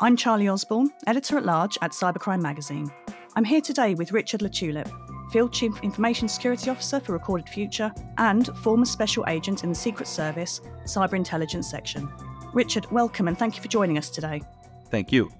I'm Charlie Osborne, editor at large at Cybercrime Magazine. I'm here today with Richard LaTulip, Field Chief Information Security Officer for Recorded Future and former Special Agent in the Secret Service, Cyber Intelligence Section. Richard, welcome and thank you for joining us today. Thank you.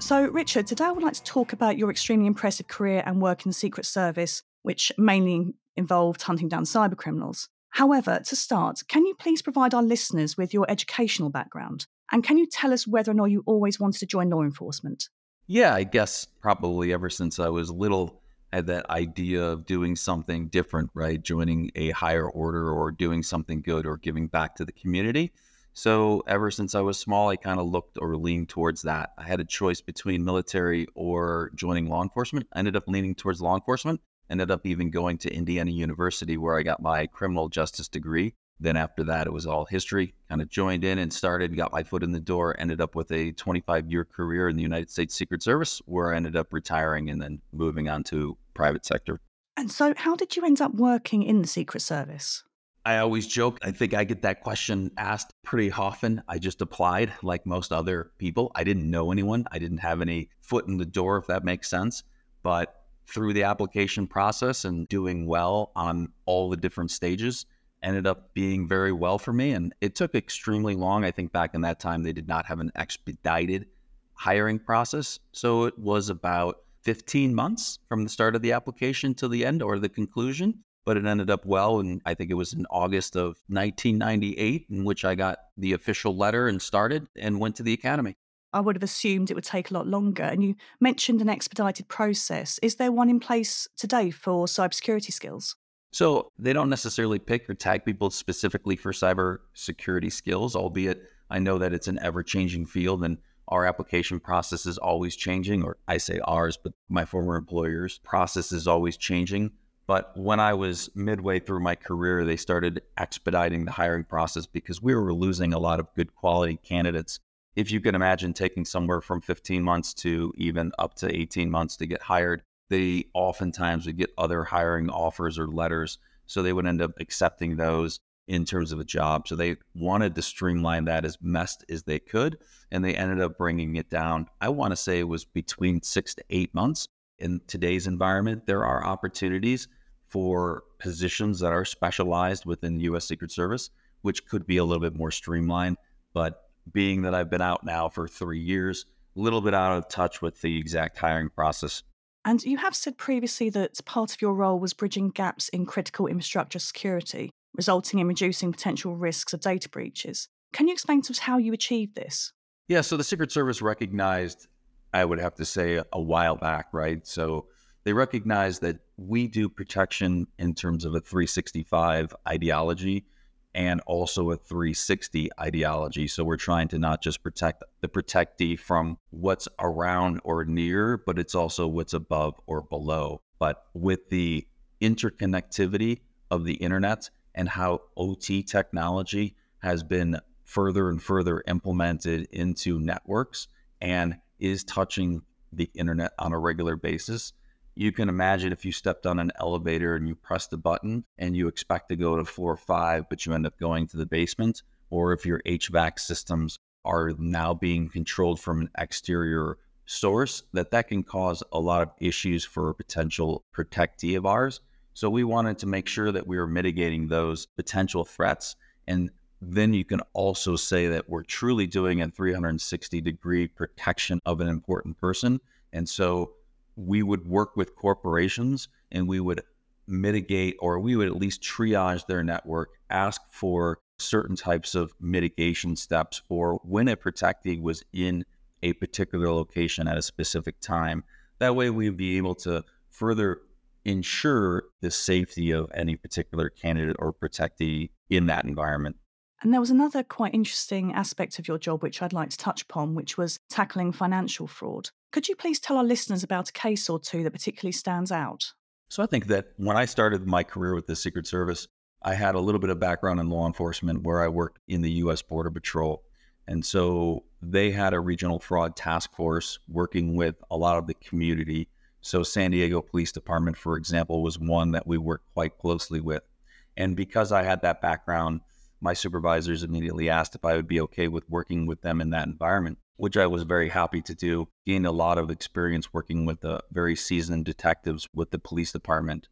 So, Richard, today I would like to talk about your extremely impressive career and work in the Secret Service, which mainly involved hunting down cybercriminals. However, to start, can you please provide our listeners with your educational background? And can you tell us whether or not you always wanted to join law enforcement? Yeah, I guess probably ever since I was little, I had that idea of doing something different, right? Joining a higher order or doing something good or giving back to the community. So ever since I was small, I kind of looked or leaned towards that. I had a choice between military or joining law enforcement. I ended up leaning towards law enforcement ended up even going to Indiana University where I got my criminal justice degree. Then after that, it was all history. Kind of joined in and started, got my foot in the door, ended up with a 25 year career in the United States Secret Service, where I ended up retiring and then moving on to private sector. And so, how did you end up working in the Secret Service? I always joke. I think I get that question asked pretty often. I just applied like most other people. I didn't know anyone. I didn't have any foot in the door, if that makes sense. But through the application process and doing well on all the different stages ended up being very well for me. And it took extremely long. I think back in that time, they did not have an expedited hiring process. So it was about 15 months from the start of the application to the end or the conclusion. But it ended up well. And I think it was in August of 1998 in which I got the official letter and started and went to the academy. I would have assumed it would take a lot longer. And you mentioned an expedited process. Is there one in place today for cybersecurity skills? So they don't necessarily pick or tag people specifically for cybersecurity skills, albeit I know that it's an ever changing field and our application process is always changing, or I say ours, but my former employer's process is always changing. But when I was midway through my career, they started expediting the hiring process because we were losing a lot of good quality candidates if you can imagine taking somewhere from 15 months to even up to 18 months to get hired, they oftentimes would get other hiring offers or letters. So they would end up accepting those in terms of a job. So they wanted to streamline that as best as they could. And they ended up bringing it down. I want to say it was between six to eight months. In today's environment, there are opportunities for positions that are specialized within the U.S. Secret Service, which could be a little bit more streamlined. But being that I've been out now for three years, a little bit out of touch with the exact hiring process. And you have said previously that part of your role was bridging gaps in critical infrastructure security, resulting in reducing potential risks of data breaches. Can you explain to us how you achieved this? Yeah, so the Secret Service recognized, I would have to say, a while back, right? So they recognized that we do protection in terms of a 365 ideology and also a 360 ideology. So we're trying to not just protect the protectee from what's around or near, but it's also what's above or below. But with the interconnectivity of the internet and how OT technology has been further and further implemented into networks and is touching the internet on a regular basis, you can imagine if you stepped on an elevator and you pressed the button and you expect to go to floor five, but you end up going to the basement, or if your HVAC systems are now being controlled from an exterior source, that that can cause a lot of issues for a potential protectee of ours. So we wanted to make sure that we were mitigating those potential threats. And then you can also say that we're truly doing a 360 degree protection of an important person. And so we would work with corporations and we would mitigate or we would at least triage their network, ask for certain types of mitigation steps for when a protectee was in a particular location at a specific time. That way, we'd be able to further ensure the safety of any particular candidate or protectee in that environment. And there was another quite interesting aspect of your job which I'd like to touch upon, which was tackling financial fraud. Could you please tell our listeners about a case or two that particularly stands out? So I think that when I started my career with the Secret Service, I had a little bit of background in law enforcement where I worked in the US Border Patrol. And so they had a regional fraud task force working with a lot of the community. So San Diego Police Department, for example, was one that we worked quite closely with. And because I had that background, my supervisors immediately asked if I would be okay with working with them in that environment, which I was very happy to do. Gained a lot of experience working with the very seasoned detectives with the police department.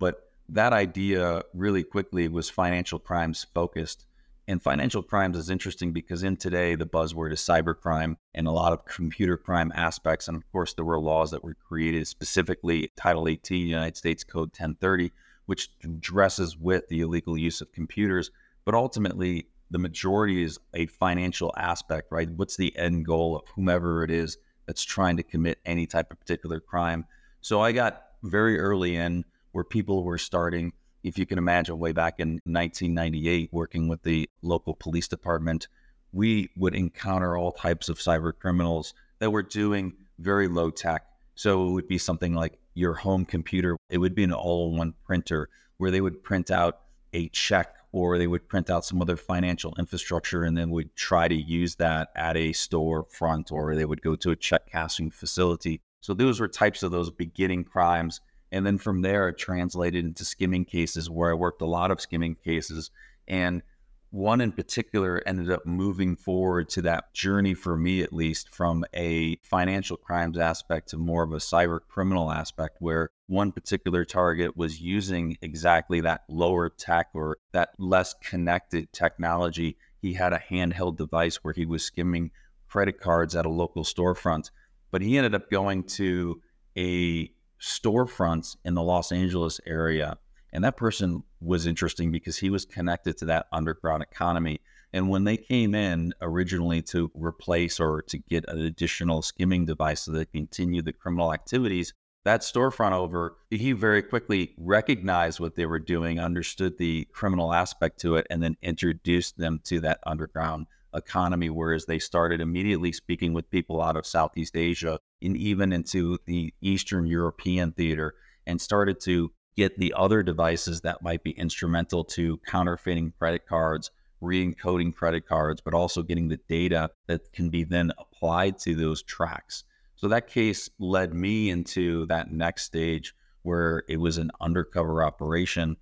But that idea really quickly was financial crimes focused. And financial crimes is interesting because in today, the buzzword is cybercrime and a lot of computer crime aspects. And of course, there were laws that were created specifically Title 18, United States Code 1030, which addresses with the illegal use of computers but ultimately the majority is a financial aspect, right? What's the end goal of whomever it is that's trying to commit any type of particular crime? So I got very early in where people were starting, if you can imagine, way back in 1998, working with the local police department, we would encounter all types of cyber criminals that were doing very low tech. So it would be something like your home computer, it would be an all in one printer where they would print out a check or they would print out some other financial infrastructure and then would try to use that at a store front or they would go to a check cashing facility. So those were types of those beginning crimes. And then from there, it translated into skimming cases where I worked a lot of skimming cases. And one in particular ended up moving forward to that journey for me at least from a financial crimes aspect to more of a cyber criminal aspect where one particular target was using exactly that lower tech or that less connected technology. He had a handheld device where he was skimming credit cards at a local storefront but he ended up going to a storefront in the Los Angeles area and that person was interesting because he was connected to that underground economy. And when they came in originally to replace or to get an additional skimming device so they continue the criminal activities, that storefront over, he very quickly recognized what they were doing, understood the criminal aspect to it, and then introduced them to that underground economy. Whereas they started immediately speaking with people out of Southeast Asia and even into the Eastern European theater and started to get the other devices that might be instrumental to counterfeiting credit cards, re encoding credit cards, but also getting the data that can be then applied to those tracks. So that case led me into that next stage where it was an undercover operation.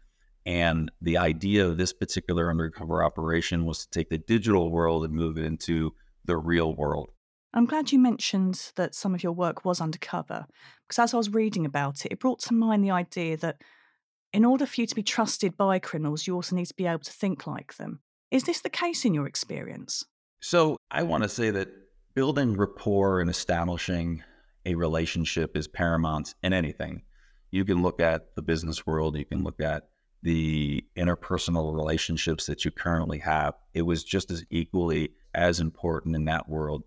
And the idea of this particular undercover operation was to take the digital world and move it into the real world. I'm glad you mentioned that some of your work was undercover, because as I was reading about it, it brought to mind the idea that in order for you to be trusted by criminals, you also need to be able to think like them. Is this the case in your experience? So I want to say that building rapport and establishing a relationship is paramount in anything. You can look at the business world, you can look at the interpersonal relationships that you currently have. It was just as equally as important in that world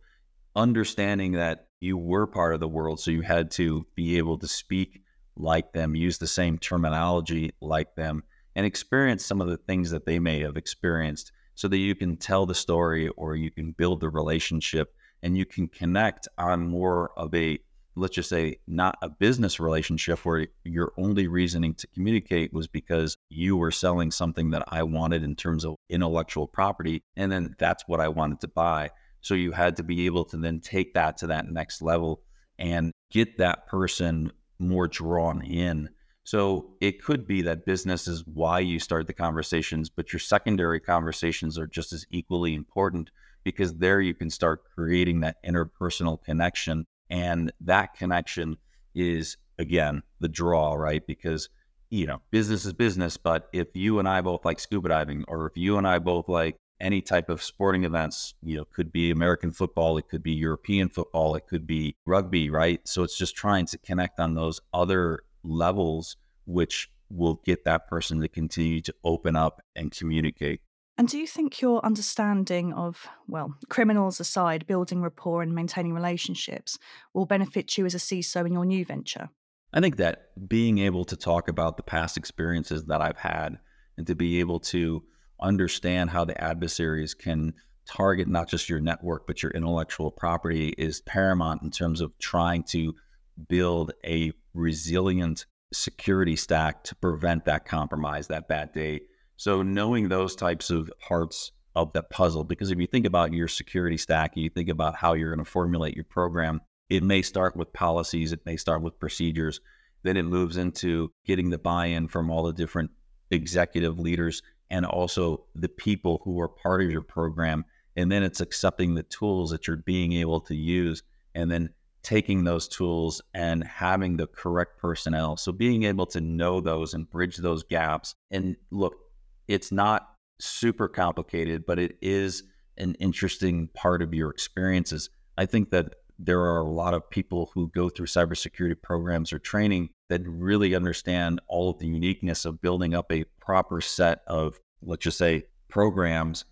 understanding that you were part of the world, so you had to be able to speak like them, use the same terminology like them, and experience some of the things that they may have experienced so that you can tell the story or you can build the relationship and you can connect on more of a let's just say not a business relationship where your only reasoning to communicate was because you were selling something that I wanted in terms of intellectual property and then that's what I wanted to buy so you had to be able to then take that to that next level and get that person more drawn in. So it could be that business is why you start the conversations, but your secondary conversations are just as equally important because there you can start creating that interpersonal connection. And that connection is, again, the draw, right? Because, you know, business is business. But if you and I both like scuba diving, or if you and I both like any type of sporting events. You know, could be American football, it could be European football, it could be rugby, right? So it's just trying to connect on those other levels, which will get that person to continue to open up and communicate. And do you think your understanding of, well, criminals aside, building rapport and maintaining relationships will benefit you as a CISO in your new venture? I think that being able to talk about the past experiences that I've had and to be able to understand how the adversaries can target not just your network, but your intellectual property is paramount in terms of trying to build a resilient security stack to prevent that compromise, that bad day. So, knowing those types of parts of the puzzle, because if you think about your security stack, you think about how you're going to formulate your program, it may start with policies, it may start with procedures, then it moves into getting the buy in from all the different executive leaders and also the people who are part of your program. And then it's accepting the tools that you're being able to use and then taking those tools and having the correct personnel. So being able to know those and bridge those gaps. And look, it's not super complicated, but it is an interesting part of your experiences. I think that there are a lot of people who go through cybersecurity programs or training that really understand all of the uniqueness of building up a proper set of, let's just say, programs,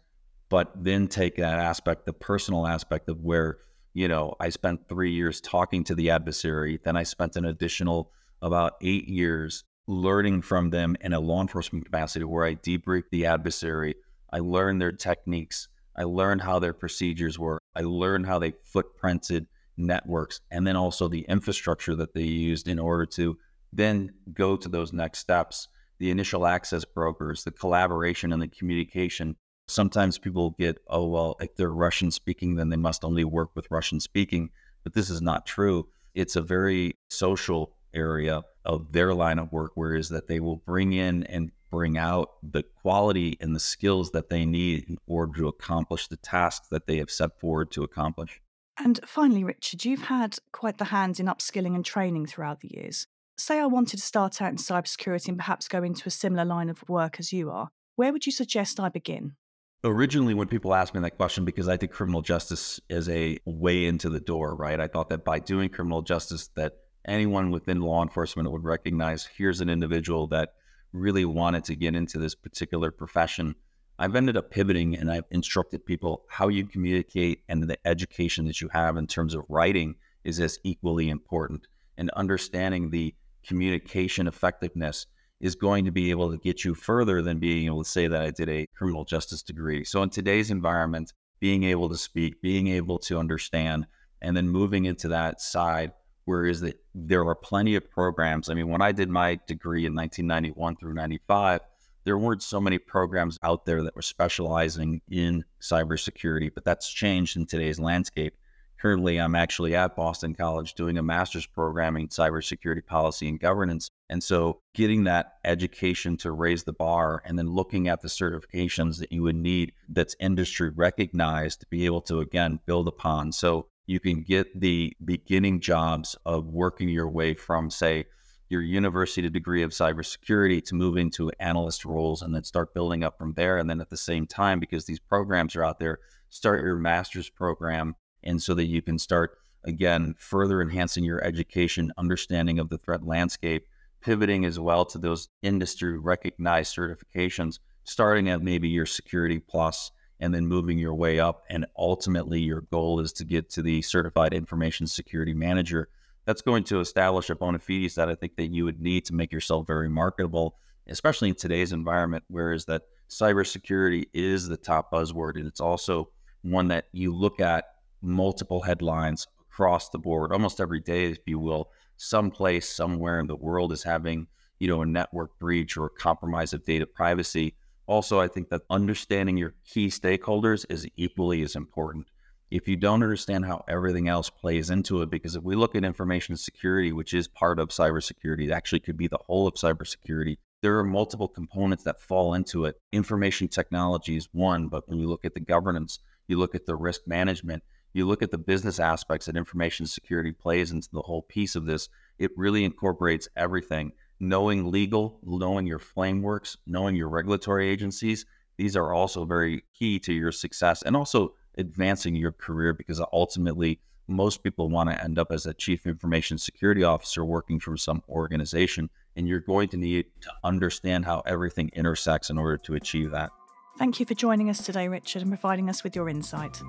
but then take that aspect, the personal aspect of where, you know, I spent three years talking to the adversary, then I spent an additional about eight years learning from them in a law enforcement capacity where I debrief the adversary. I learned their techniques. I learned how their procedures were. I learned how they footprinted networks and then also the infrastructure that they used in order to then go to those next steps the initial access brokers the collaboration and the communication. Sometimes people get oh well if they're russian speaking then they must only work with russian speaking. But this is not true. It's a very social area of their line of work whereas that they will bring in and bring out the quality and the skills that they need in order to accomplish the tasks that they have set forward to accomplish and finally, Richard, you've had quite the hands in upskilling and training throughout the years. Say I wanted to start out in cybersecurity and perhaps go into a similar line of work as you are. Where would you suggest I begin? Originally, when people asked me that question, because I did criminal justice as a way into the door, right? I thought that by doing criminal justice, that anyone within law enforcement would recognize here's an individual that really wanted to get into this particular profession I've ended up pivoting and I've instructed people how you communicate and the education that you have in terms of writing is as equally important. And understanding the communication effectiveness is going to be able to get you further than being able to say that I did a criminal justice degree. So, in today's environment, being able to speak, being able to understand, and then moving into that side where is that there are plenty of programs. I mean, when I did my degree in 1991 through 95, there weren't so many programs out there that were specializing in cybersecurity, but that's changed in today's landscape. Currently, I'm actually at Boston College doing a master's program in cybersecurity policy and governance. And so, getting that education to raise the bar and then looking at the certifications that you would need that's industry recognized to be able to, again, build upon. So, you can get the beginning jobs of working your way from, say, your university degree of cybersecurity to move into analyst roles and then start building up from there. And then at the same time, because these programs are out there, start your master's program. And so that you can start, again, further enhancing your education, understanding of the threat landscape, pivoting as well to those industry recognized certifications, starting at maybe your security plus and then moving your way up. And ultimately, your goal is to get to the certified information security manager that's going to establish a bona fides that I think that you would need to make yourself very marketable, especially in today's environment, whereas that cybersecurity is the top buzzword. And it's also one that you look at multiple headlines across the board, almost every day, if you will, someplace, somewhere in the world is having, you know, a network breach or a compromise of data privacy. Also, I think that understanding your key stakeholders is equally as important if you don't understand how everything else plays into it, because if we look at information security, which is part of cybersecurity, it actually could be the whole of cybersecurity. There are multiple components that fall into it. Information technology is one, but when you look at the governance, you look at the risk management, you look at the business aspects that information security plays into the whole piece of this, it really incorporates everything. Knowing legal, knowing your frameworks, knowing your regulatory agencies, these are also very key to your success and also advancing your career because ultimately most people want to end up as a chief information security officer working for some organization and you're going to need to understand how everything intersects in order to achieve that. Thank you for joining us today richard and providing us with your insight.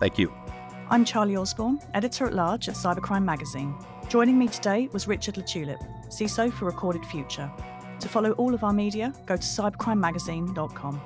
Thank you. I'm charlie osborne editor at large at cybercrime magazine. Joining me today was richard latulip ciso for recorded future. To follow all of our media go to cybercrimemagazine.com